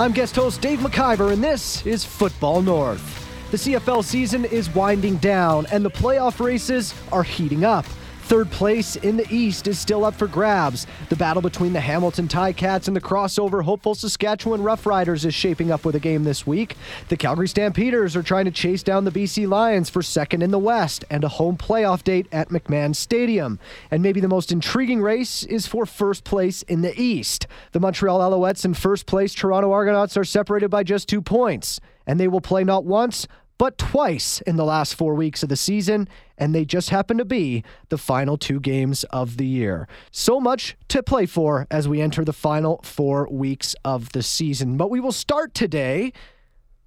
I'm guest host Dave McIvor, and this is Football North. The CFL season is winding down, and the playoff races are heating up. Third place in the East is still up for grabs. The battle between the Hamilton Ticats and the crossover hopeful Saskatchewan Roughriders is shaping up with a game this week. The Calgary Stampeders are trying to chase down the BC Lions for second in the West and a home playoff date at McMahon Stadium. And maybe the most intriguing race is for first place in the East. The Montreal Alouettes and first place Toronto Argonauts are separated by just two points, and they will play not once, but twice in the last four weeks of the season, and they just happen to be the final two games of the year. So much to play for as we enter the final four weeks of the season. But we will start today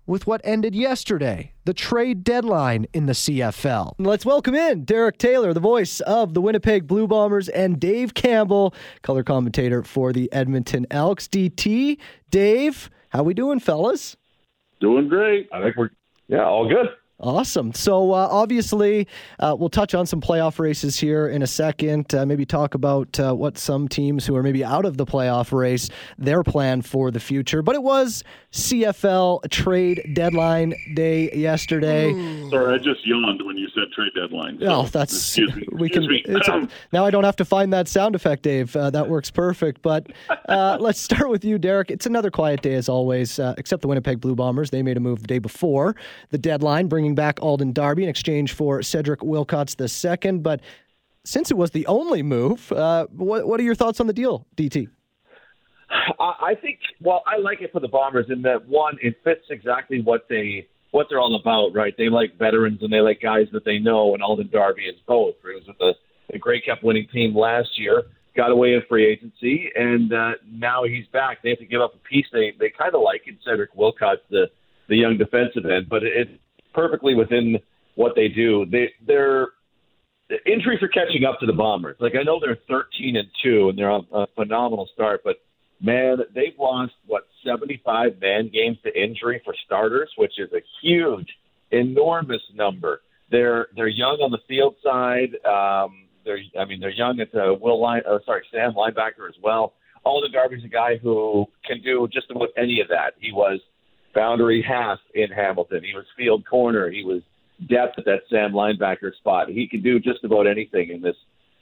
with what ended yesterday the trade deadline in the CFL. Let's welcome in Derek Taylor, the voice of the Winnipeg Blue Bombers, and Dave Campbell, color commentator for the Edmonton Elks. DT, Dave, how we doing, fellas? Doing great. I think we're yeah, all good. Awesome. So uh, obviously, uh, we'll touch on some playoff races here in a second. Uh, maybe talk about uh, what some teams who are maybe out of the playoff race their plan for the future. But it was CFL trade deadline day yesterday. Sorry, I just yawned when you said trade deadline. So, oh, that's excuse me. we can. A, now I don't have to find that sound effect, Dave. Uh, that works perfect. But uh, let's start with you, Derek. It's another quiet day as always, except the Winnipeg Blue Bombers. They made a move the day before the deadline, bringing back Alden Darby in exchange for Cedric Wilcox II. But since it was the only move, uh, what, what are your thoughts on the deal, DT? I think, well, I like it for the Bombers in that one, it fits exactly what they what they're all about, right? They like veterans and they like guys that they know, and Alden Darby is both. He was with the, the Grey Cup winning team last year, got away in free agency, and uh, now he's back. They have to give up a piece they they kind of like in Cedric Wilcox, the the young defensive end, but it, perfectly within what they do. They they're the injuries are catching up to the Bombers. Like I know they're 13 and two, and they're on a phenomenal start, but man, they've lost what 75 man games to injury for starters, which is a huge, enormous number. They're they're young on the field side. Um, they're I mean they're young at the Will line. Oh, sorry, Sam linebacker as well. Alden Darby's a guy who can do just about any of that. He was boundary half in Hamilton. He was field corner. He was depth at that Sam linebacker spot. He can do just about anything in this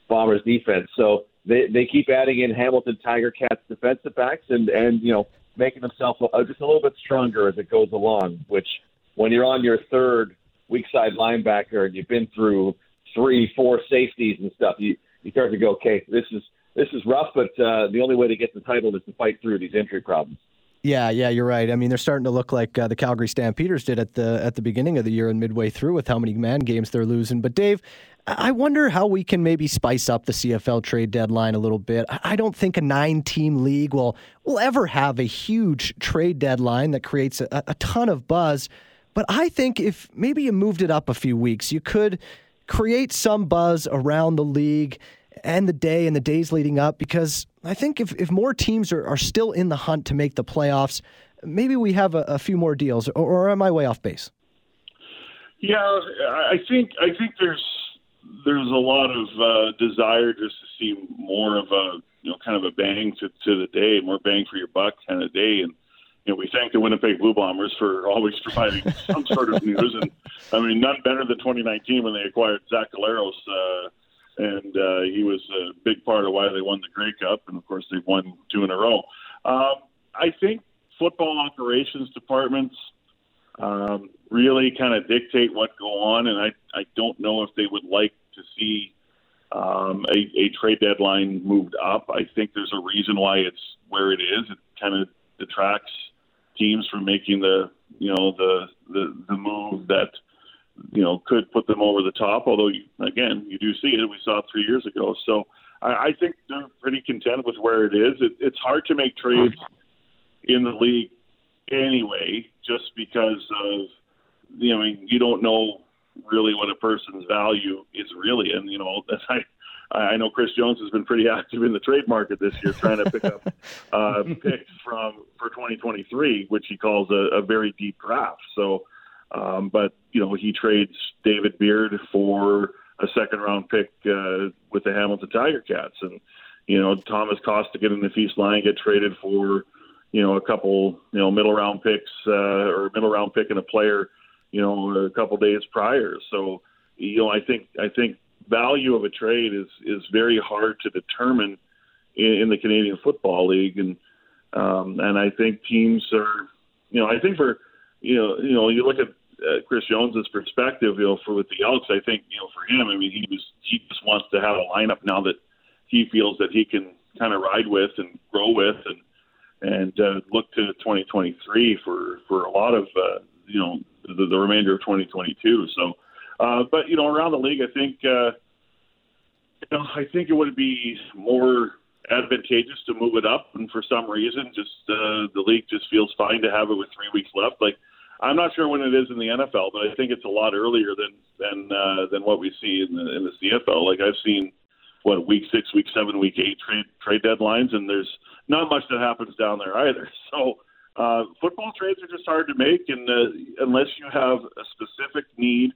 Bombers defense. So they they keep adding in Hamilton Tiger Cats defensive backs and and you know making themselves just a little bit stronger as it goes along. Which when you're on your third weak side linebacker and you've been through three, four safeties and stuff, you you start to go, okay, this is this is rough, but uh, the only way to get the title is to fight through these injury problems. Yeah, yeah, you're right. I mean, they're starting to look like uh, the Calgary Stampeders did at the at the beginning of the year and midway through with how many man games they're losing. But Dave, I wonder how we can maybe spice up the CFL trade deadline a little bit. I don't think a nine-team league will will ever have a huge trade deadline that creates a, a ton of buzz. But I think if maybe you moved it up a few weeks, you could create some buzz around the league and the day and the days leading up because I think if, if more teams are, are still in the hunt to make the playoffs, maybe we have a, a few more deals, or, or, am I way off base? Yeah, I think I think there's there's a lot of uh, desire just to see more of a you know kind of a bang to, to the day, more bang for your buck kind of day, and you know we thank the Winnipeg Blue Bombers for always providing some sort of news, and I mean none better than 2019 when they acquired Zach Collaros. Uh, and uh, he was a big part of why they won the Grey Cup, and of course they've won two in a row. Um, I think football operations departments um, really kind of dictate what go on, and I I don't know if they would like to see um, a, a trade deadline moved up. I think there's a reason why it's where it is. It kind of detracts teams from making the you know the the the move that you know, could put them over the top. Although, you, again, you do see it. We saw it three years ago. So I, I think they're pretty content with where it is. It, it's hard to make trades in the league anyway, just because of you know you don't know really what a person's value is really, and you know that I. I know Chris Jones has been pretty active in the trade market this year, trying to pick up uh, picks from for 2023, which he calls a, a very deep draft. So um, but you know he trades David Beard for a second round pick uh, with the Hamilton Tiger Cats, and you know Thomas Costigan and the Feast Line get traded for you know, a couple, you know, middle round picks uh, or middle round pick and a player, you know, a couple days prior. So, you know, I think I think value of a trade is is very hard to determine in, in the Canadian Football League, and um, and I think teams are, you know, I think for, you know, you know, you look at uh, Chris Jones's perspective, you know, for with the Elks, I think, you know, for him, I mean, he was he just wants to have a lineup now that he feels that he can kind of ride with and grow with, and and uh, look to 2023 for for a lot of uh, you know the, the remainder of 2022. So, uh, but you know, around the league, I think uh, you know I think it would be more advantageous to move it up, and for some reason, just uh, the league just feels fine to have it with three weeks left. Like I'm not sure when it is in the NFL, but I think it's a lot earlier than than uh, than what we see in the in the CFL. Like I've seen what week six, week seven, week eight trade trade deadlines, and there's not much that happens down there either. So uh, football trades are just hard to make, and uh, unless you have a specific need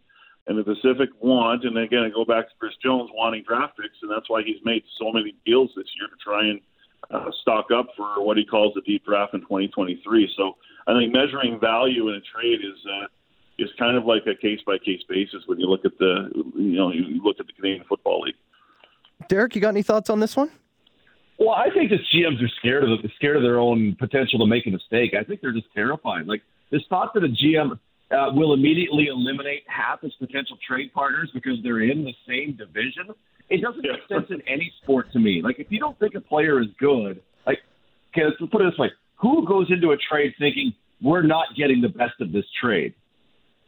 and a specific want, and again, I go back to Chris Jones wanting draft picks, and that's why he's made so many deals this year to try and uh, stock up for what he calls the deep draft in 2023. So I think measuring value in a trade is. Uh, is kind of like a case by case basis when you look at the you know you look at the Canadian Football League. Derek, you got any thoughts on this one? Well, I think the GMs are scared of the, scared of their own potential to make a mistake. I think they're just terrified. Like this thought that a GM uh, will immediately eliminate half his potential trade partners because they're in the same division. It doesn't make sense in any sport to me. Like if you don't think a player is good, like okay, let's put it this way: who goes into a trade thinking we're not getting the best of this trade,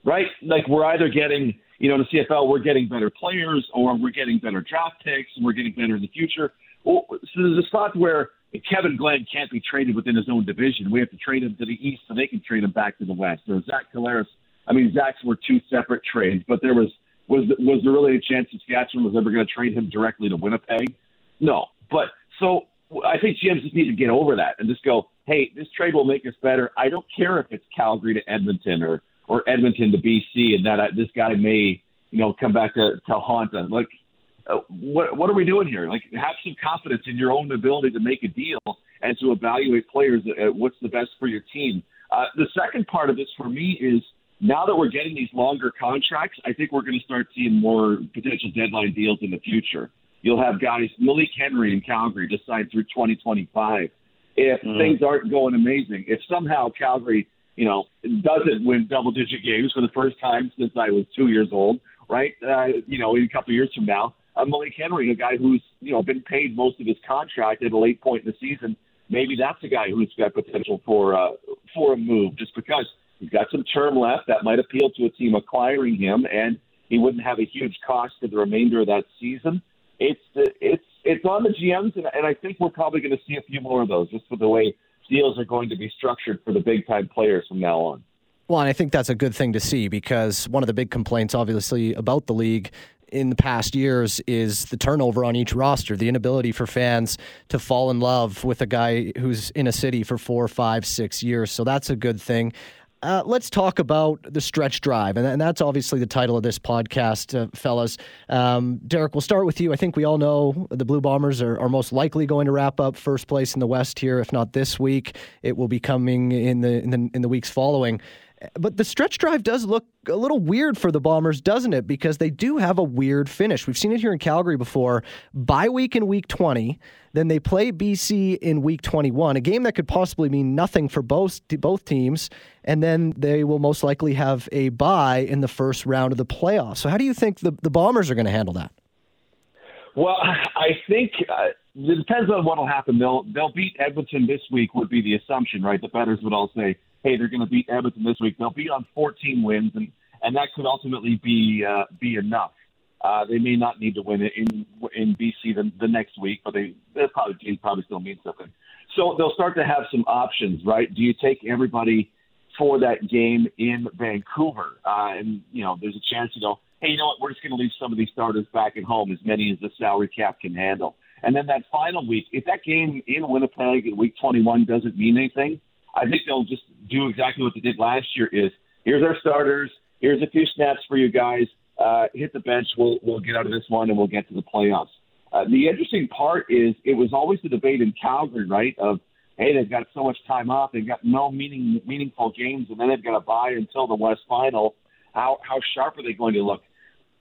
right? Like we're either getting you know, in the CFL, we're getting better players or we're getting better draft picks and we're getting better in the future. Well, so there's a spot where Kevin Glenn can't be traded within his own division. We have to trade him to the east so they can trade him back to the west. Or Zach Collaros. I mean, Zach's were two separate trades, but there was was was there really a chance that Saskatchewan was ever going to trade him directly to Winnipeg? No. But so I think GMs just need to get over that and just go, hey, this trade will make us better. I don't care if it's Calgary to Edmonton or or Edmonton to BC, and that uh, this guy may you know come back to to haunt us. Like uh, what what are we doing here? Like, have some confidence in your own ability to make a deal and to evaluate players. At what's the best for your team? Uh, the second part of this for me is now that we're getting these longer contracts, I think we're going to start seeing more potential deadline deals in the future. You'll have guys, Malik Henry in Calgary, just signed through 2025. If mm. things aren't going amazing, if somehow Calgary, you know, doesn't win double-digit games for the first time since I was two years old, right? Uh, you know, in a couple of years from now, uh, Malik Henry, a guy who's you know been paid most of his contract at a late point in the season, maybe that's a guy who's got potential for uh, for a move just because he's got some term left that might appeal to a team acquiring him, and he wouldn't have a huge cost for the remainder of that season. It's it's it's on the GMs, and, and I think we're probably going to see a few more of those just for the way deals are going to be structured for the big time players from now on. Well, and I think that's a good thing to see because one of the big complaints, obviously, about the league in the past years is the turnover on each roster, the inability for fans to fall in love with a guy who's in a city for four, five, six years. So that's a good thing. Uh, let's talk about the stretch drive, and, and, that's obviously the title of this podcast, uh, fellas. Um, Derek, we'll start with you. I think we all know the Blue Bombers are, are, most likely going to wrap up first place in the West here, if not this week. It will be coming in the in the, in the weeks following. But the stretch drive does look a little weird for the Bombers, doesn't it? Because they do have a weird finish. We've seen it here in Calgary before. Bye week in week 20, then they play BC in week 21, a game that could possibly mean nothing for both both teams, and then they will most likely have a bye in the first round of the playoffs. So how do you think the, the Bombers are going to handle that? Well, I think uh, it depends on what will happen. They'll they'll beat Edmonton this week would be the assumption, right? The betters would all say hey, they're going to beat Edmonton this week. They'll be on 14 wins, and and that could ultimately be uh, be enough. Uh, they may not need to win it in in BC the, the next week, but they they probably probably still mean something. So they'll start to have some options, right? Do you take everybody for that game in Vancouver? Uh, and you know, there's a chance you go, hey, you know what? We're just going to leave some of these starters back at home, as many as the salary cap can handle. And then that final week, if that game in Winnipeg in Week 21 doesn't mean anything, I think they'll just do exactly what they did last year. Is here's our starters. Here's a few snaps for you guys. Uh, hit the bench. We'll we'll get out of this one and we'll get to the playoffs. Uh, the interesting part is it was always the debate in Calgary, right? Of hey, they've got so much time off, they've got no meaning meaningful games, and then they've got to buy until the West Final. How how sharp are they going to look?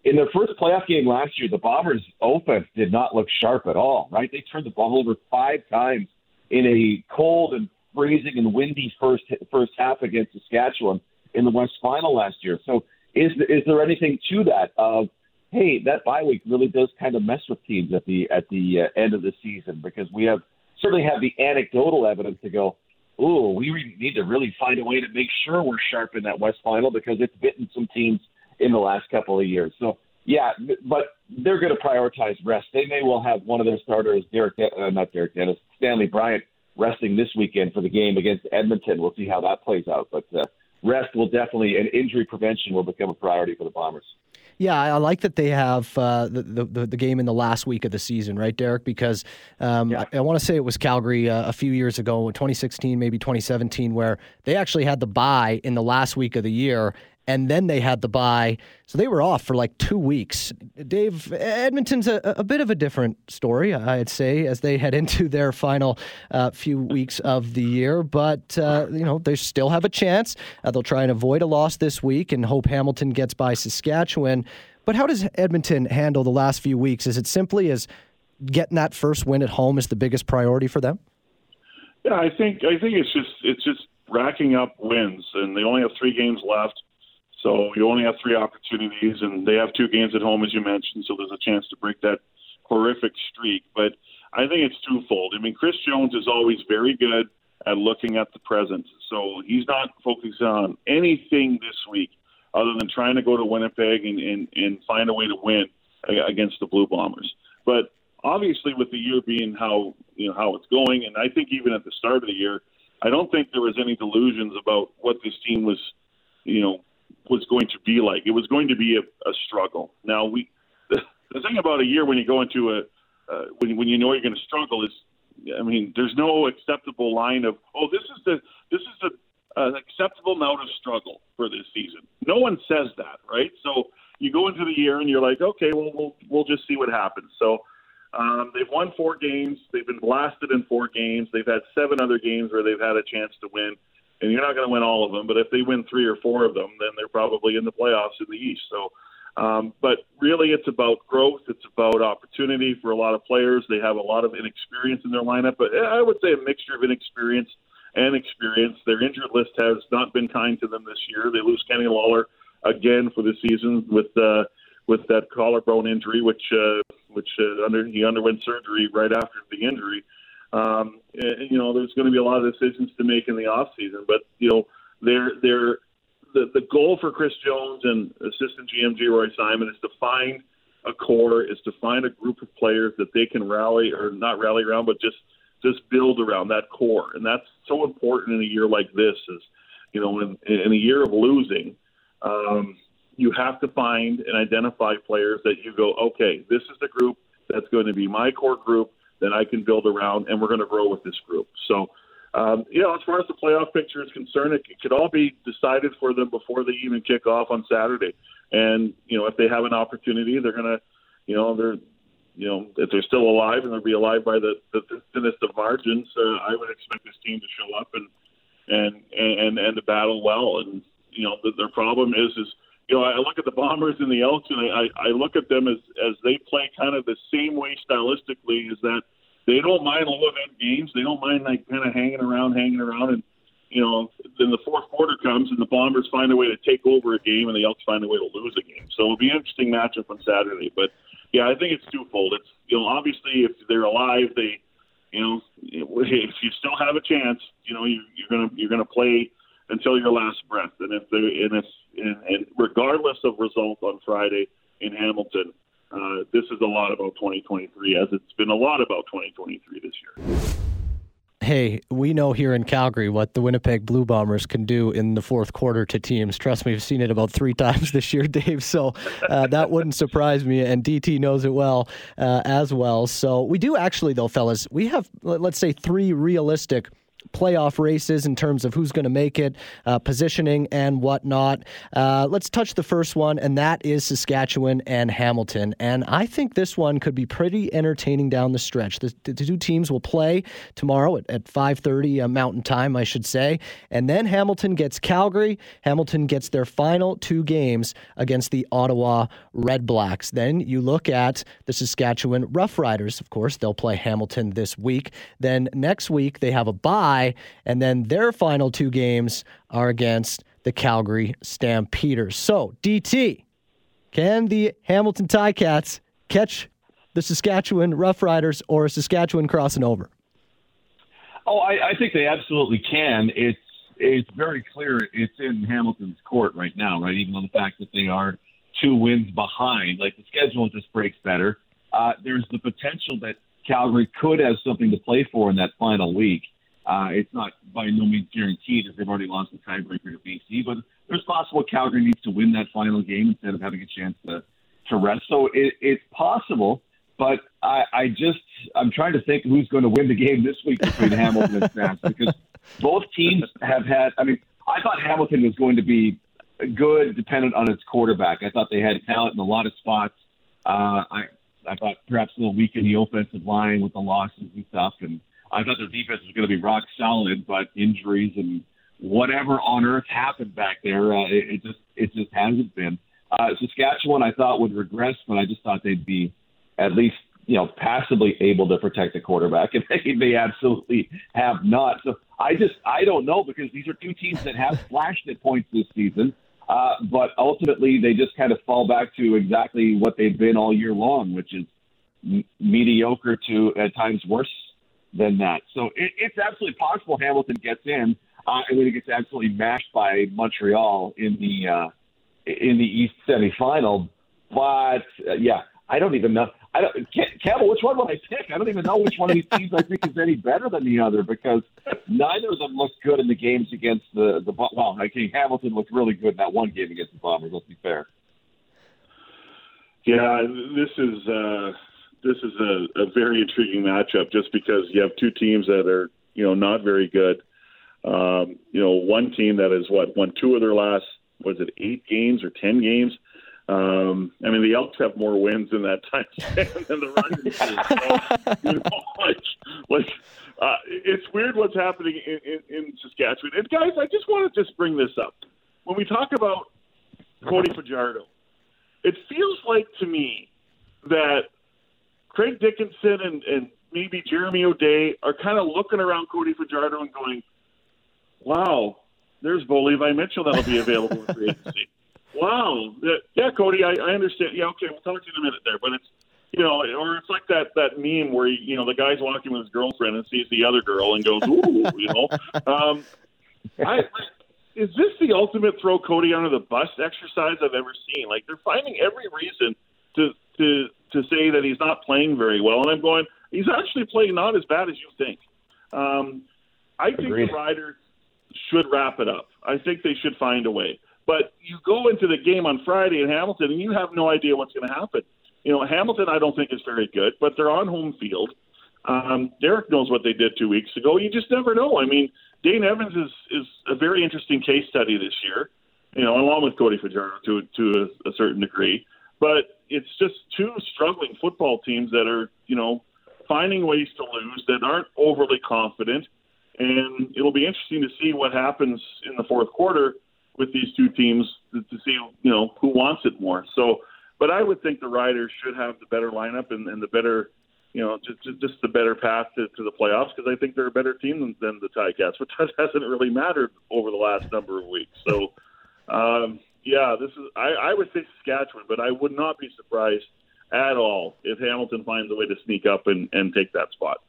In their first playoff game last year, the Bombers' offense did not look sharp at all. Right? They turned the ball over five times in a cold and freezing and windy first first half against Saskatchewan in the West Final last year. So is is there anything to that of hey that bye week really does kind of mess with teams at the at the uh, end of the season because we have certainly have the anecdotal evidence to go. Oh, we need to really find a way to make sure we're sharp in that West Final because it's bitten some teams in the last couple of years. So yeah, but they're going to prioritize rest. They may well have one of their starters, Derek, uh, not Derek Dennis, Stanley Bryant, resting this weekend for the game against Edmonton. We'll see how that plays out, but uh, rest will definitely and injury prevention will become a priority for the Bombers. Yeah, I like that they have uh, the, the, the game in the last week of the season, right, Derek? Because um, yeah. I, I want to say it was Calgary uh, a few years ago, 2016, maybe 2017, where they actually had the bye in the last week of the year, and then they had the bye. So they were off for like two weeks. Dave, Edmonton's a, a bit of a different story, I'd say, as they head into their final uh, few weeks of the year. But, uh, you know, they still have a chance. Uh, they'll try and avoid a loss this week and hope Hamilton gets by Saskatchewan. But how does Edmonton handle the last few weeks? Is it simply as getting that first win at home is the biggest priority for them? Yeah, I think I think it's just it's just racking up wins, and they only have three games left so you only have three opportunities, and they have two games at home, as you mentioned. So there's a chance to break that horrific streak. But I think it's twofold. I mean, Chris Jones is always very good at looking at the present. So he's not focusing on anything this week other than trying to go to Winnipeg and, and, and find a way to win against the Blue Bombers. But obviously, with the year being how you know how it's going, and I think even at the start of the year, I don't think there was any delusions about what this team was, you know, was going to be like. It was going to be a, a struggle. Now we, the, thing about a year when you go into a uh, when when you know you're going to struggle is, I mean, there's no acceptable line of oh this is the this is the uh, acceptable amount of struggle for this season. No one says that, right? So you go into the year and you're like, okay, well we'll we'll just see what happens. So. Um, they've won four games. They've been blasted in four games. They've had seven other games where they've had a chance to win and you're not going to win all of them. But if they win three or four of them, then they're probably in the playoffs in the East. So, um, but really, it's about growth. It's about opportunity for a lot of players. They have a lot of inexperience in their lineup, but I would say a mixture of inexperience and experience. Their injured list has not been kind to them this year. They lose Kenny Lawler again for the season with uh, with that collarbone injury, which uh, which uh, under he underwent surgery right after the injury. Um, and, you know, there's going to be a lot of decisions to make in the off season, but you know, they're they're the the goal for Chris Jones and assistant GM Geroy Simon is to find a core, is to find a group of players that they can rally or not rally around, but just just build around that core, and that's so important in a year like this. Is you know, in, in a year of losing. Um, you have to find and identify players that you go, okay, this is the group that's going to be my core group that I can build around, and we're going to grow with this group. So, um, you know, as far as the playoff picture is concerned, it, it could all be decided for them before they even kick off on Saturday. And you know, if they have an opportunity, they're going to, you know, they're, you know, if they're still alive and they'll be alive by the, the, thinnest of margins, uh, I would expect this team to show up and and and and to battle well. And you know, the, their problem is is you know, I look at the Bombers and the Elks, and I, I look at them as as they play kind of the same way stylistically. Is that they don't mind low event games. They don't mind like kind of hanging around, hanging around, and you know, then the fourth quarter comes and the Bombers find a way to take over a game, and the Elks find a way to lose a game. So it'll be an interesting matchup on Saturday. But yeah, I think it's twofold. It's you know, obviously if they're alive, they you know, if you still have a chance, you know, you, you're gonna you're gonna play until your last breath. And if they and if and, and regardless of result on Friday in Hamilton, uh, this is a lot about 2023, as it's been a lot about 2023 this year. Hey, we know here in Calgary what the Winnipeg Blue Bombers can do in the fourth quarter to teams. Trust me, we've seen it about three times this year, Dave. So uh, that wouldn't surprise me, and DT knows it well uh, as well. So we do actually, though, fellas, we have let's say three realistic playoff races in terms of who's going to make it, uh, positioning, and whatnot. Uh, let's touch the first one, and that is Saskatchewan and Hamilton. And I think this one could be pretty entertaining down the stretch. The, the two teams will play tomorrow at, at 5:30 uh, Mountain Time, I should say, and then Hamilton gets Calgary. Hamilton gets their final two games against the Ottawa Red Blacks. Then you look at the Saskatchewan Roughriders. Of course, they'll play Hamilton this week. Then next week they have a bye, and then their final two games are against the Calgary Stampeders. So, DT, can the Hamilton Ticats catch the Saskatchewan Roughriders or Saskatchewan crossing over? Oh, I, I think they absolutely can. It's it's very clear it's in Hamilton's court right now, right? Even on the fact that they are two wins behind, like the schedule just breaks better. Uh, there's the potential that Calgary could have something to play for in that final week. Uh, it's not by no means guaranteed as they've already lost the tiebreaker to BC, but there's possible Calgary needs to win that final game instead of having a chance to to rest. So it, it's possible, but I, I just I'm trying to think who's going to win the game this week between Hamilton and Sask because both teams have had. I mean, I thought Hamilton was going to be good, dependent on its quarterback. I thought they had talent in a lot of spots. Uh, I I thought perhaps a little weak in the offensive line with the losses and stuff, and I thought their defense was going to be rock solid, but injuries and whatever on earth happened back there, uh, it, it just it just hasn't been. Uh, Saskatchewan, I thought would regress, but I just thought they'd be at least you know passably able to protect the quarterback, and they, they absolutely have not. So I just I don't know because these are two teams that have flashed at points this season. Uh, but ultimately, they just kind of fall back to exactly what they've been all year long, which is m- mediocre to at times worse than that. So it, it's absolutely possible Hamilton gets in, uh, and then it gets absolutely mashed by Montreal in the uh, in the East semifinal. But uh, yeah, I don't even know. I don't, Campbell, which one would I pick? I don't even know which one of these teams I think is any better than the other because neither of them looked good in the games against the the. Well, I think Hamilton looked really good in that one game against the Bombers. Let's be fair. Yeah, this is. Uh this is a, a very intriguing matchup just because you have two teams that are you know not very good. Um, you know, one team that has what won two of their last was it eight games or ten games. Um, I mean, the Elks have more wins in that time than the Riders So, you know, like, like uh, it's weird what's happening in, in, in Saskatchewan. And guys, I just want to just bring this up when we talk about Cody Fajardo. It feels like to me that Craig Dickenson and, and maybe Jeremy O'Day are kind of looking around Cody Fajardo and going, wow, there's Bo Levi Mitchell that'll be available in free agency. Wow. Yeah, Cody, I, I understand. Yeah, okay, we'll talk to you in a minute there. But it's, you know, or it's like that that meme where, you know, the guy's walking with his girlfriend and sees the other girl and goes, ooh, you know. Um, I, is this the ultimate throw Cody under the bus exercise I've ever seen? Like, they're finding every reason to to to say that he's not playing very well, and I'm going, he's actually playing not as bad as you think. Um, I think Agreed. the Riders should wrap it up. I think they should find a way. But you go into the game on Friday in Hamilton, and you have no idea what's going to happen. You know, Hamilton, I don't think is very good, but they're on home field. Um, Derek knows what they did two weeks ago. You just never know. I mean, Dane Evans is is a very interesting case study this year. You know, along with Cody Fajardo to to a, a certain degree. But it's just two struggling football teams that are, you know, finding ways to lose that aren't overly confident. And it'll be interesting to see what happens in the fourth quarter with these two teams to, to see, you know, who wants it more. So, but I would think the Riders should have the better lineup and, and the better, you know, just, just the better path to, to the playoffs because I think they're a better team than, than the Ticats, that hasn't really mattered over the last number of weeks. So, um, yeah, this is. I, I would say Saskatchewan, but I would not be surprised at all if Hamilton finds a way to sneak up and, and take that spot.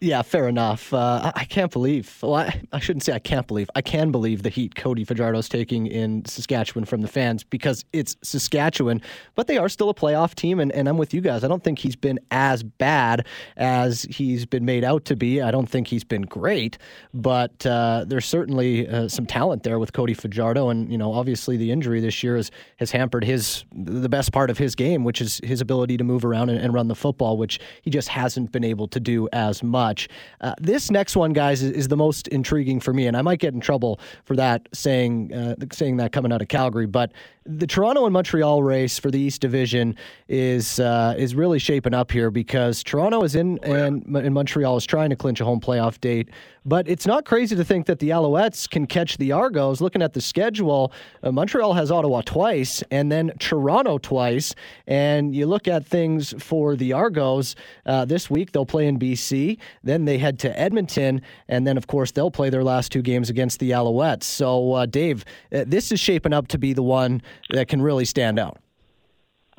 Yeah, fair enough. Uh, I can't believe. Well, I, I, shouldn't say I can't believe. I can believe the heat Cody Fajardo's taking in Saskatchewan from the fans because it's Saskatchewan, but they are still a playoff team, and, and I'm with you guys. I don't think he's been as bad as he's been made out to be. I don't think he's been great, but uh, there's certainly uh, some talent there with Cody Fajardo, and you know, obviously the injury this year has has hampered his the best part of his game, which is his ability to move around and, and run the football, which he just hasn't been able to do as much watch. Uh, this next one, guys, is, is, the most intriguing for me, and I might get in trouble for that saying uh, saying that coming out of Calgary. But the Toronto and Montreal race for the East Division is uh, is really shaping up here because Toronto is in and, and Montreal is trying to clinch a home playoff date. But it's not crazy to think that the Alouettes can catch the Argos. Looking at the schedule, uh, Montreal has Ottawa twice and then Toronto twice. And you look at things for the Argos uh, this week, they'll play in BC. Then they head to Edmonton. And then, of course, they'll play their last two games against the Alouettes. So, uh, Dave, uh, this is shaping up to be the one that can really stand out.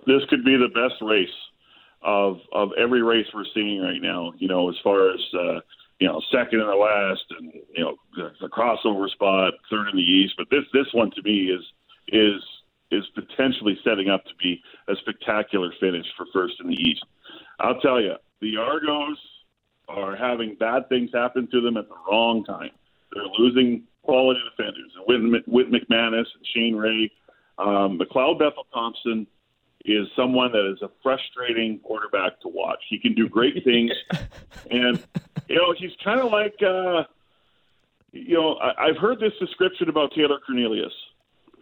This could be the best race of of every race we're seeing right now. You know, as far as uh, you know, second in the West, and you know, the crossover spot, third in the East. But this this one to me is is is potentially setting up to be a spectacular finish for first in the East. I'll tell you, the Argos are having bad things happen to them at the wrong time. They're losing quality defenders, and Whit, Whit McManis and Shane Ray, um, McLeod Bethel Thompson is someone that is a frustrating quarterback to watch. He can do great things, and you know he's kind of like uh, you know I, I've heard this description about Taylor Cornelius,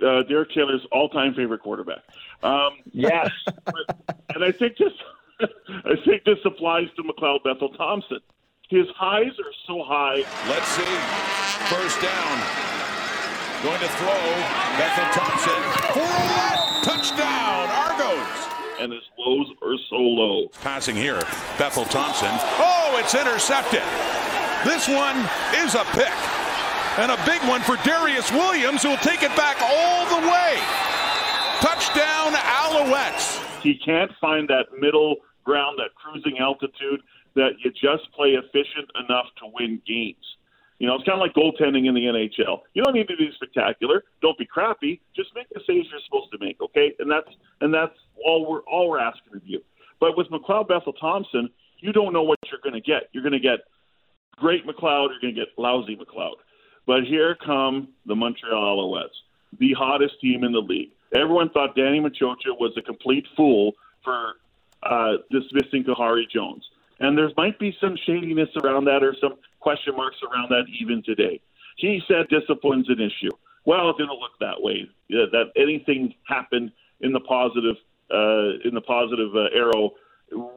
uh, Derek Taylor's all-time favorite quarterback. Um, yes, but, and I think this I think this applies to McLeod Bethel Thompson. His highs are so high. Let's see. First down. Going to throw. Bethel Thompson. For touchdown. Argos. And his lows are so low. Passing here. Bethel Thompson. Oh, it's intercepted. This one is a pick. And a big one for Darius Williams, who will take it back all the way. Touchdown, Alouettes. He can't find that middle ground, that cruising altitude that you just play efficient enough to win games. You know, it's kind of like goaltending in the NHL. You don't need to be spectacular. Don't be crappy. Just make the saves you're supposed to make, okay? And that's and that's all we're all we're asking of you. But with McLeod Bethel Thompson, you don't know what you're going to get. You're going to get great McLeod. You're going to get lousy McLeod. But here come the Montreal Alouettes, the hottest team in the league. Everyone thought Danny Maciocia was a complete fool for uh, dismissing Khari Jones. And there might be some shadiness around that or some question marks around that even today. He said discipline's an issue. Well, it didn't look that way. Yeah, that anything happened in the positive uh, in the positive uh, arrow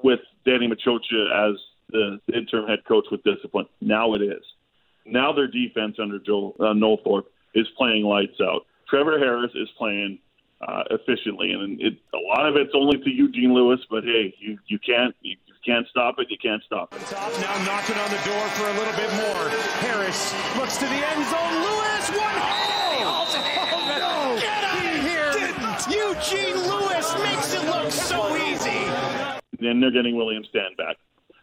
with Danny Maciocia as the interim head coach with discipline. Now it is. Now their defense under Joe uh, Noel Thorpe is playing lights out. Trevor Harris is playing uh, efficiently, and it, a lot of it's only to Eugene Lewis. But hey, you you can't you can't stop it. You can't stop it. Top now knocking on the door for a little bit more. Harris looks to the end zone. Lewis one. Oh, oh no! Get out here! Didn't. Eugene Lewis makes it look so easy. Then they're getting William Stanback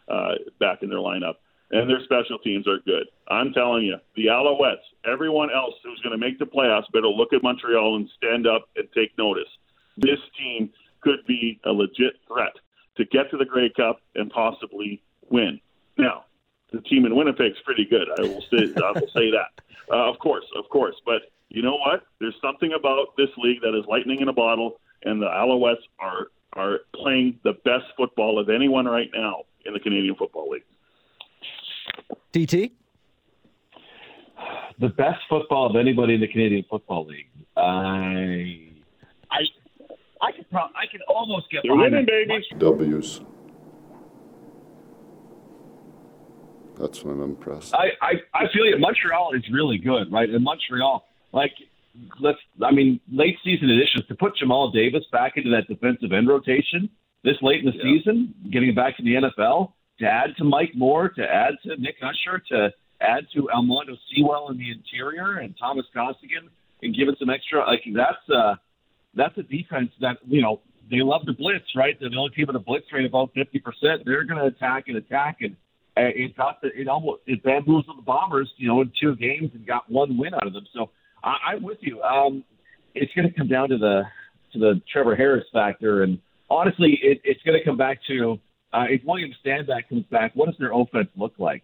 uh, back in their lineup and their special teams are good. I'm telling you, the Alouettes, everyone else who's going to make the playoffs better look at Montreal and stand up and take notice. This team could be a legit threat to get to the Grey Cup and possibly win. Now, the team in Winnipeg's pretty good. I will say, I will say that. Uh, of course, of course. But you know what? There's something about this league that is lightning in a bottle, and the Alouettes are are playing the best football of anyone right now in the Canadian Football League. DT? The best football of anybody in the Canadian Football League. I, I, I can probably, I could almost get. You're winning, baby. W's. That's when I'm impressed. I, I, I feel you. Montreal is really good, right? And Montreal, like, let's, I mean, late season additions to put Jamal Davis back into that defensive end rotation this late in the yeah. season, getting him back to the NFL to add to Mike Moore, to add to Nick Usher, to add to Almondo Sewell in the interior and Thomas Costigan and give it some extra like that's uh that's a defense that you know they love to blitz, right? They're the only team with a blitz rate of about fifty percent. They're going to attack and attack, and uh, it got the it almost it bamboozled the Bombers, you know, in two games and got one win out of them. So I, I'm with you. Um, it's going to come down to the to the Trevor Harris factor, and honestly, it, it's going to come back to uh, if William Stanback comes back, what does their offense look like?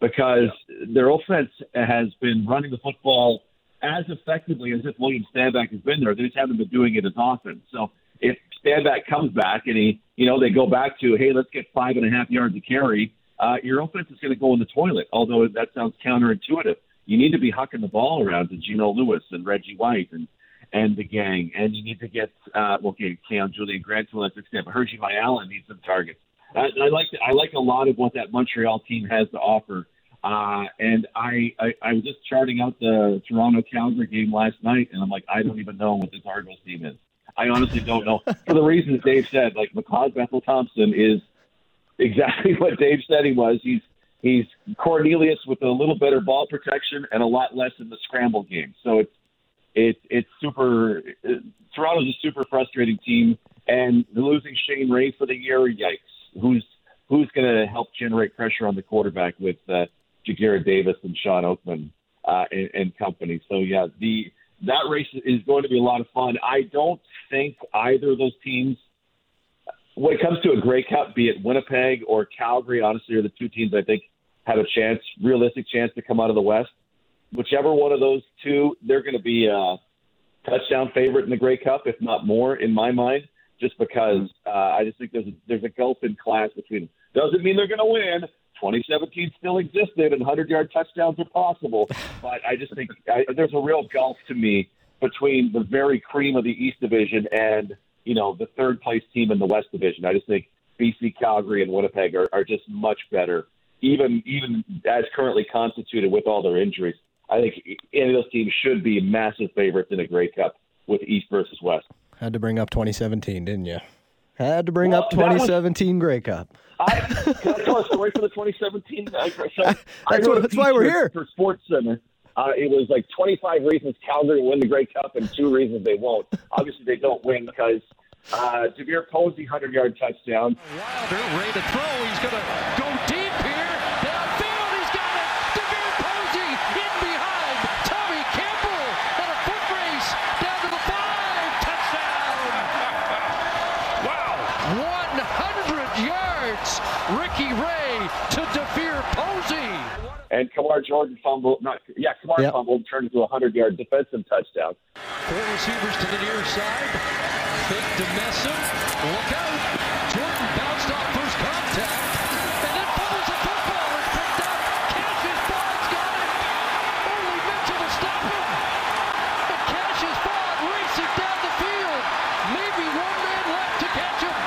Because their offense has been running the football as effectively as if William Stanback has been there. They just haven't been doing it as often. So if Stanback comes back and he, you know, they go back to, hey, let's get five and a half yards to carry uh, your offense is going to go in the toilet. Although that sounds counterintuitive, you need to be hucking the ball around to Geno Lewis and Reggie White and and the gang, and you need to get uh, okay, Cam Julian Grant to an extent, but Hershey Allen needs some targets. I, I like I like a lot of what that Montreal team has to offer. Uh, and I, I, I was just charting out the Toronto Calgary game last night, and I'm like, I don't even know what this Argos team is. I honestly don't know for the reasons Dave said. Like McLeod Bethel Thompson is exactly what Dave said he was. He's he's Cornelius with a little better ball protection and a lot less in the scramble game. So it's it's it's super. It, Toronto's a super frustrating team, and losing Shane Ray for the year, yikes. Who's who's going to help generate pressure on the quarterback with uh, Ja'Gared Davis and Shawn Oakman uh, and, and company? So yeah, the that race is going to be a lot of fun. I don't think either of those teams, when it comes to a Grey Cup, be it Winnipeg or Calgary, honestly, are the two teams I think have a chance, realistic chance to come out of the West. Whichever one of those two, they're going to be a touchdown favorite in the Grey Cup, if not more, in my mind. Just because uh, I just think there's a, there's a gulf in class between them. Doesn't mean they're going to win. 2017 still existed, and 100 yard touchdowns are possible. But I just think I, there's a real gulf to me between the very cream of the East Division and you know the third place team in the West Division. I just think BC, Calgary, and Winnipeg are, are just much better, even even as currently constituted with all their injuries. I think any of those teams should be massive favorites in a Grey Cup with East versus West. Had to bring up 2017, didn't you? Had to bring well, up 2017 was, Grey Cup. I, can I tell a story for the 2017? Uh, so that's, what, that's why we're here. For Sports Center. Uh, it was like 25 reasons Calgary will win the Grey Cup and two reasons they won't. Obviously, they don't win because uh, DeVier Posey 100 yard touchdown. Wilder ready to throw. He's going to go and Kamar Jordan fumbled. Not yeah, Kamar yep. fumbled, turned into a hundred-yard defensive touchdown. Four receivers to the near side. Fake to Messam. Look out! Jordan bounced off first contact, and then fumbles the football. It's picked up. Cassius Vaughn's got it. Only Mitchell to stop him. And Cassius Vaughn racing down the field. Maybe one man left to catch him.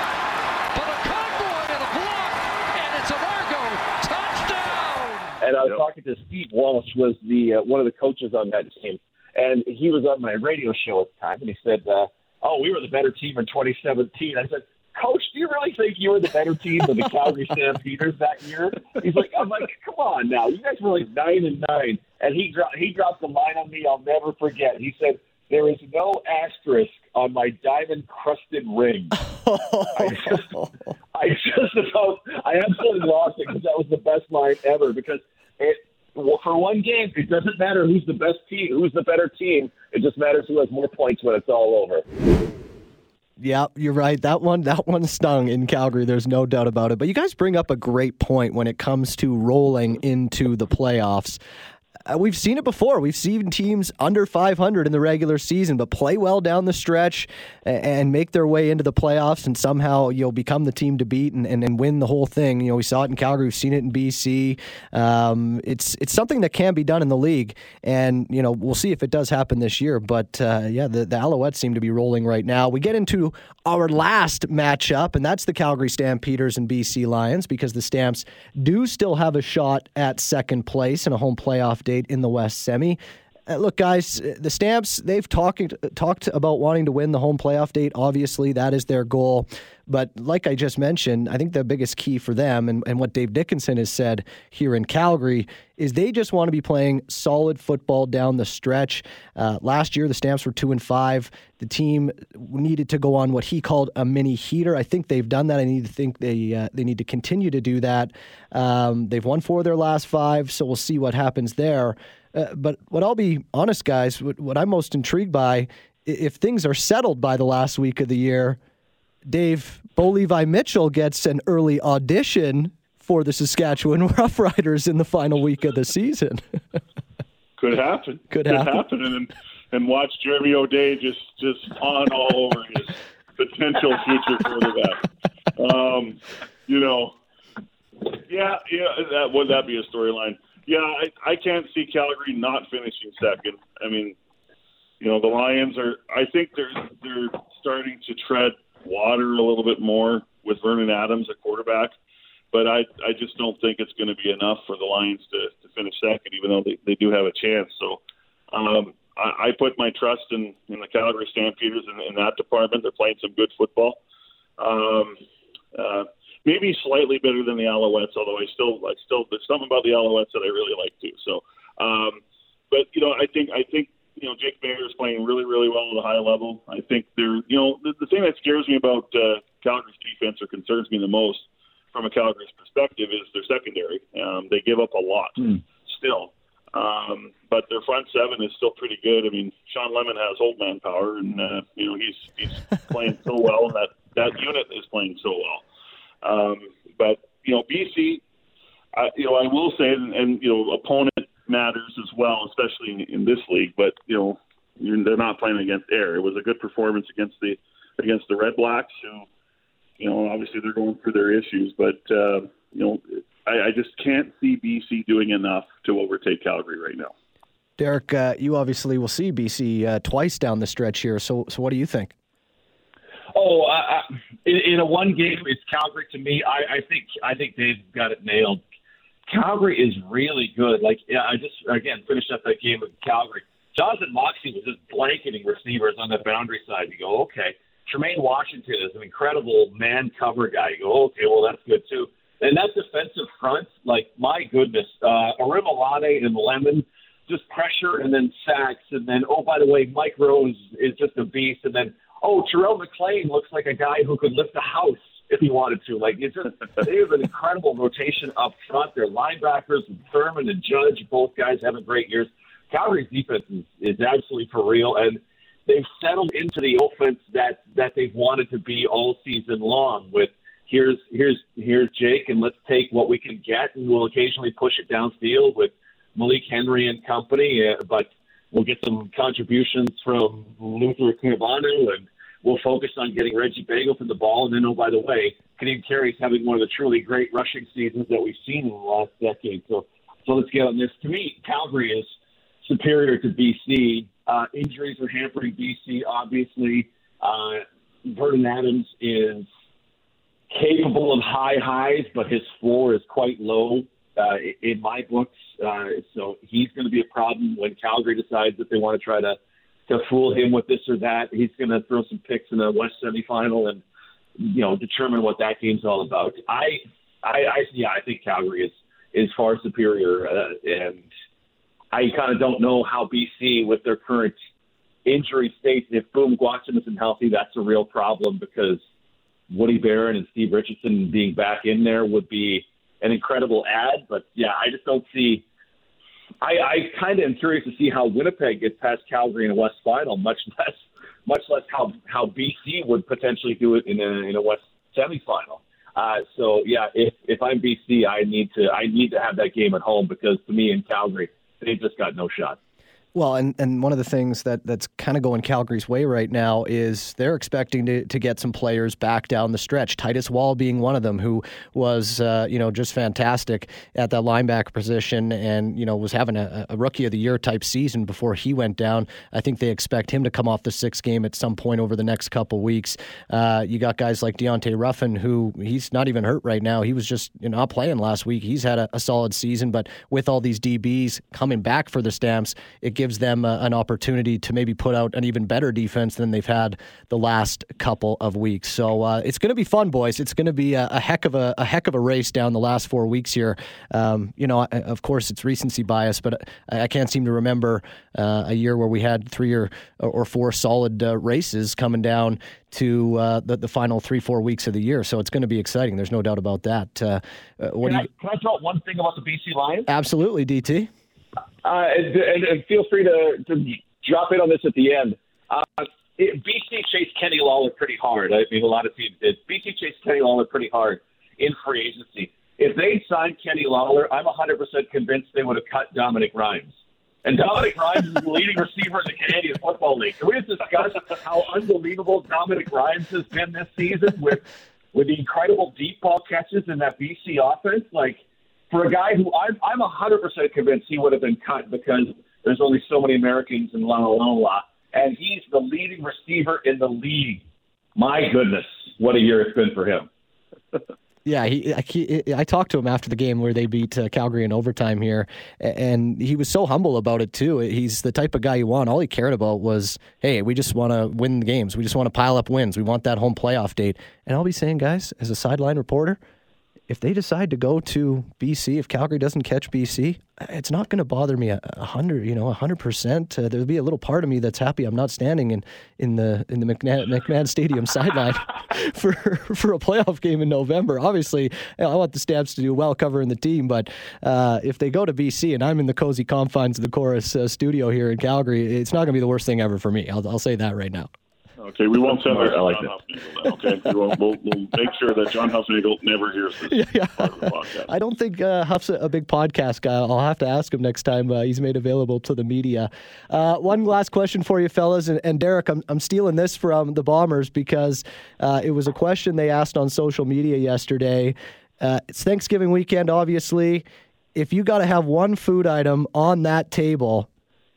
But a convoy and a block, and it's an Argo touchdown. And I was yep. talking to Steve Walsh, was the uh, one of the coaches on that team, and he was on my radio show at the time, and he said, uh, "Oh, we were the better team in 2017." I said. Coach, do you really think you were the better team than the Calgary Stampeders that year? He's like, I'm like, come on now, you guys were like nine and nine, and he dro- he dropped a line on me I'll never forget. He said, there is no asterisk on my diamond crusted ring. I just, I just about, I absolutely lost it because that was the best line ever. Because it, for one game, it doesn't matter who's the best team, who's the better team. It just matters who has more points when it's all over. Yeah, you're right. That one, that one stung in Calgary. There's no doubt about it. But you guys bring up a great point when it comes to rolling into the playoffs we've seen it before. We've seen teams under 500 in the regular season, but play well down the stretch and make their way into the playoffs and somehow you'll become the team to beat and, and, and win the whole thing. You know, we saw it in Calgary. We've seen it in BC. Um, it's it's something that can be done in the league, and you know we'll see if it does happen this year. But uh, yeah, the, the Alouettes seem to be rolling right now. We get into our last matchup, and that's the Calgary Stampeders and BC Lions because the Stamps do still have a shot at second place in a home playoff date in the West Semi. Uh, look, guys, uh, the Stamps, they've talked, talked about wanting to win the home playoff date. Obviously, that is their goal. But like I just mentioned, I think the biggest key for them and, and what Dave Dickenson has said here in Calgary is they just want to be playing solid football down the stretch. Uh, last year, the Stamps were two and five. The team needed to go on what he called a mini heater. I think they've done that. I need to think they uh, they need to continue to do that. Um, they've won four of their last five, so we'll see what happens there. Uh, but what I'll be honest, guys, what, what I'm most intrigued by, if things are settled by the last week of the year, Dave Bo Levi Mitchell gets an early audition for the Saskatchewan Roughriders in the final week of the season. Could happen. Could, Could happen. happen. And and watch Jeremy O'Day just just on all over his potential future quarterback. Um, you know, Yeah, yeah, that would that be a storyline? Yeah, I, I can't see Calgary not finishing second. I mean, you know, the Lions are. I think they're they're starting to tread water a little bit more with Vernon Adams at quarterback, but I I just don't think it's going to be enough for the Lions to, to finish second, even though they, they do have a chance. So. Um, I, I put my trust in, in the Calgary Stampeders in, in that department. They're playing some good football. Um, uh, maybe slightly better than the Alouettes, although I still, I still, there's something about the Alouettes that I really like too. So, um, but you know, I think, I think, you know, Jake Maier is playing really, really well at a high level. I think they're, you know, the, the thing that scares me about uh, Calgary's defense or concerns me the most from a Calgary's perspective is their secondary. Um, they give up a lot mm. still. Um, but their front seven is still pretty good. I mean, Shawn Lemon has old man power, and uh, you know he's he's playing so well, and that that unit is playing so well. Um, but you know, BC, I, you know, I will say, and, and you know, opponent matters as well, especially in, in this league. But you know, they're not playing against air. It was a good performance against the against the Red Blacks, who, you know, obviously they're going through their issues, but uh, you know, I, I just can't see BC doing enough to overtake Calgary right now. Derek, uh, you obviously will see BC uh, twice down the stretch here. So, so what do you think? Oh, uh, in, in, a one game, it's Calgary to me. I, I think I think they've got it nailed. Calgary is really good. Like yeah, I just again finished up that game with Calgary. Jonathan Moxey was just blanketing receivers on the boundary side. You go, okay. Trumaine Washington is an incredible man cover guy. You go, okay, well that's good too. And that defensive front, like my goodness, uh, Orimolade and Lemon, just pressure and then sacks, and then oh by the way, Mike Rose is just a beast, and then oh Terrell McLean looks like a guy who could lift a house if he wanted to. Like it's just they have an incredible rotation up front. Their linebackers, Thurman and Judge, both guys having great years. Calgary's defense is, is absolutely for real, and they've settled into the offense that that they've wanted to be all season long with here's here's here's Jake, and let's take what we can get, and we'll occasionally push it downfield with Malik Henry and company. Uh, but we'll get some contributions from Luther Hakunavanhu, and we'll focus on getting Reggie Begelton to the ball. And then, oh by the way, Ka'Deem Carey's having one of the truly great rushing seasons that we've seen in the last decade. So, so let's get on this. To me, Calgary is superior to BC. Uh, injuries are hampering BC, obviously. Uh, Vernon Adams is capable of high highs, but his floor is quite low uh, in my books. Uh, so he's going to be a problem when Calgary decides that they want to try to to fool him with this or that. He's going to throw some picks in the West semifinal and you know determine what that game's all about. I, I, I yeah, I think Calgary is is far superior, uh, and I kind of don't know how BC with their current injury state. If Obum Gwacham isn't healthy, that's a real problem because Woody Baron and Steve Richardson being back in there would be an incredible ad. But yeah, I just don't see. I, I kind of am curious to see how Winnipeg gets past Calgary in a West final, much less, much less how how BC would potentially do it in a in a West semifinal. Uh, so yeah, if if I'm BC, I need to I need to have that game at home because to me in Calgary, they've just got no shot. Well, and, and one of the things that, that's kind of going Calgary's way right now is they're expecting to, to get some players back down the stretch. Titus Wall being one of them, who was uh, you know just fantastic at that linebacker position, and you know was having a, a, rookie of the year type season before he went down. I think they expect him to come off the sixth game at some point over the next couple weeks. Uh, you got guys like Deontay Ruffin, who he's not even hurt right now. He was just you know, not playing last week. He's had a, a solid season, but with all these DBs coming back for the Stamps, it gives gives them a, an opportunity to maybe put out an even better defense than they've had the last couple of weeks. So uh, it's going to be fun, boys. It's going to be a, a, heck of a, a heck of a race down the last four weeks here. Um, you know, of course, it's recency bias, but I, I can't seem to remember uh, a year where we had three or or four solid uh, races coming down to uh, the, the final three, four weeks of the year. So it's going to be exciting. There's no doubt about that. Uh, uh what can, you... I, can I one thing about the BC Lions? Absolutely, DT. Uh, and, and, feel free to, to drop in on this at the end. Uh, it, BC chased Kenny Lawler pretty hard. I mean, a lot of teams did. BC chased Kenny Lawler pretty hard in free agency. If they'd signed Kenny Lawler, I'm 100% convinced they would have cut Dominic Rhymes. And Dominic Rhymes is the leading receiver in the Canadian Football League. Can we just discuss how unbelievable Dominic Rhymes has been this season with with the incredible deep ball catches in that BC offense, like for a guy who I'm I'm a hundred percent convinced he would have been cut because there's only so many Americans in La La La, and he's the leading receiver in the league. My goodness, what a year it's been for him. Yeah, he, I, he, I talked to him after the game where they beat uh, Calgary in overtime here, and he was so humble about it too. He's the type of guy you want. All he cared about was, hey, we just want to win the games. We just want to pile up wins. We want that home playoff date. And I'll be saying, guys, as a sideline reporter, if they decide to go to BC, if Calgary doesn't catch BC, it's not going to bother me a, hundred, you know, a hundred percent. Uh, there'll be a little part of me that's happy I'm not standing in, in the in the McMahon, McMahon Stadium sideline for for a playoff game in November. Obviously, I want the Stamps to do well covering the team, but uh, if they go to BC and I'm in the cozy confines of the Corus uh, studio here in Calgary, it's not going to be the worst thing ever for me. I'll, I'll say that right now. Okay, we won't send this to like John Hufnagel. Okay, we will, we'll, we'll make sure that John Hufnagel never hears this yeah, yeah. part of the podcast. I don't think uh, Huff's a, a, big podcast guy. I'll have to ask him next time uh, he's made available to the media. Uh, one last question for you, fellas, and, and Derek, I'm, I'm stealing this from the Bombers because uh, it was a question they asked on social media yesterday. Uh, it's Thanksgiving weekend, obviously. If you got to have one food item on that table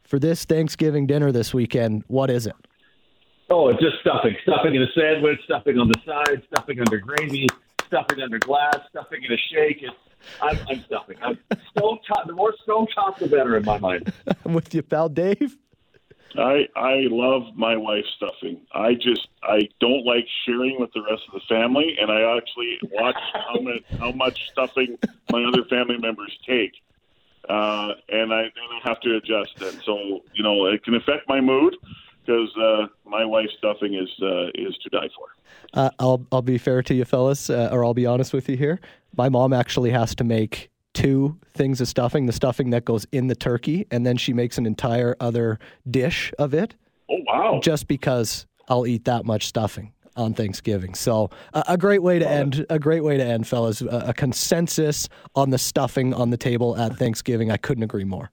for this Thanksgiving dinner this weekend, what is it? Oh, it's just stuffing. Stuffing in a sandwich, stuffing on the side, stuffing under gravy, stuffing under glass, stuffing in a shake. It's, I'm, I'm stuffing. I'm Stove Top. The more Stove Top, the better in my mind. I'm with you, pal, Dave. I I love my wife's stuffing. I just I don't like sharing with the rest of the family, and I actually watch how much how much stuffing my other family members take, uh, and I and I have to adjust. And so you know it can affect my mood because uh, my wife's stuffing is uh, is to die for. Uh, I'll I'll be fair to you, fellas, uh, or I'll be honest with you here. My mom actually has to make two things of stuffing: the stuffing that goes in the turkey, and then she makes an entire other dish of it. Oh wow! Just because I'll eat that much stuffing on Thanksgiving. So uh, a great way to Love end. It. A great way to end, fellas. A, a consensus on the stuffing on the table at Thanksgiving. I couldn't agree more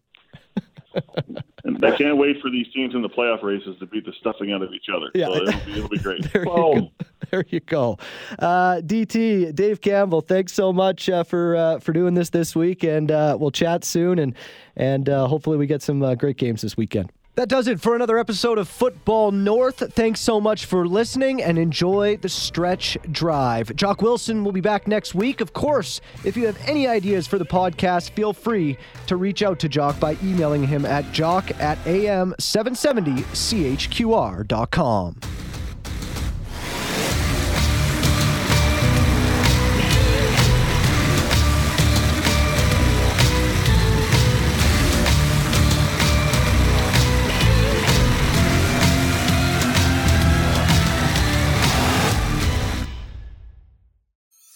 and I can't wait for these teams in the playoff races to beat the stuffing out of each other. Yeah, so it'll, be, it'll be great. there, you go. there you go. Uh, DT Dave Campbell, thanks so much uh, for uh, for doing this this week, and uh, we'll chat soon, and and uh, hopefully we get some uh, great games this weekend. That does it for another episode of Football North. Thanks so much for listening and enjoy the stretch drive. Jock Wilson will be back next week. Of course, if you have any ideas for the podcast, feel free to reach out to Jock by emailing him at jock at am770chqr.com.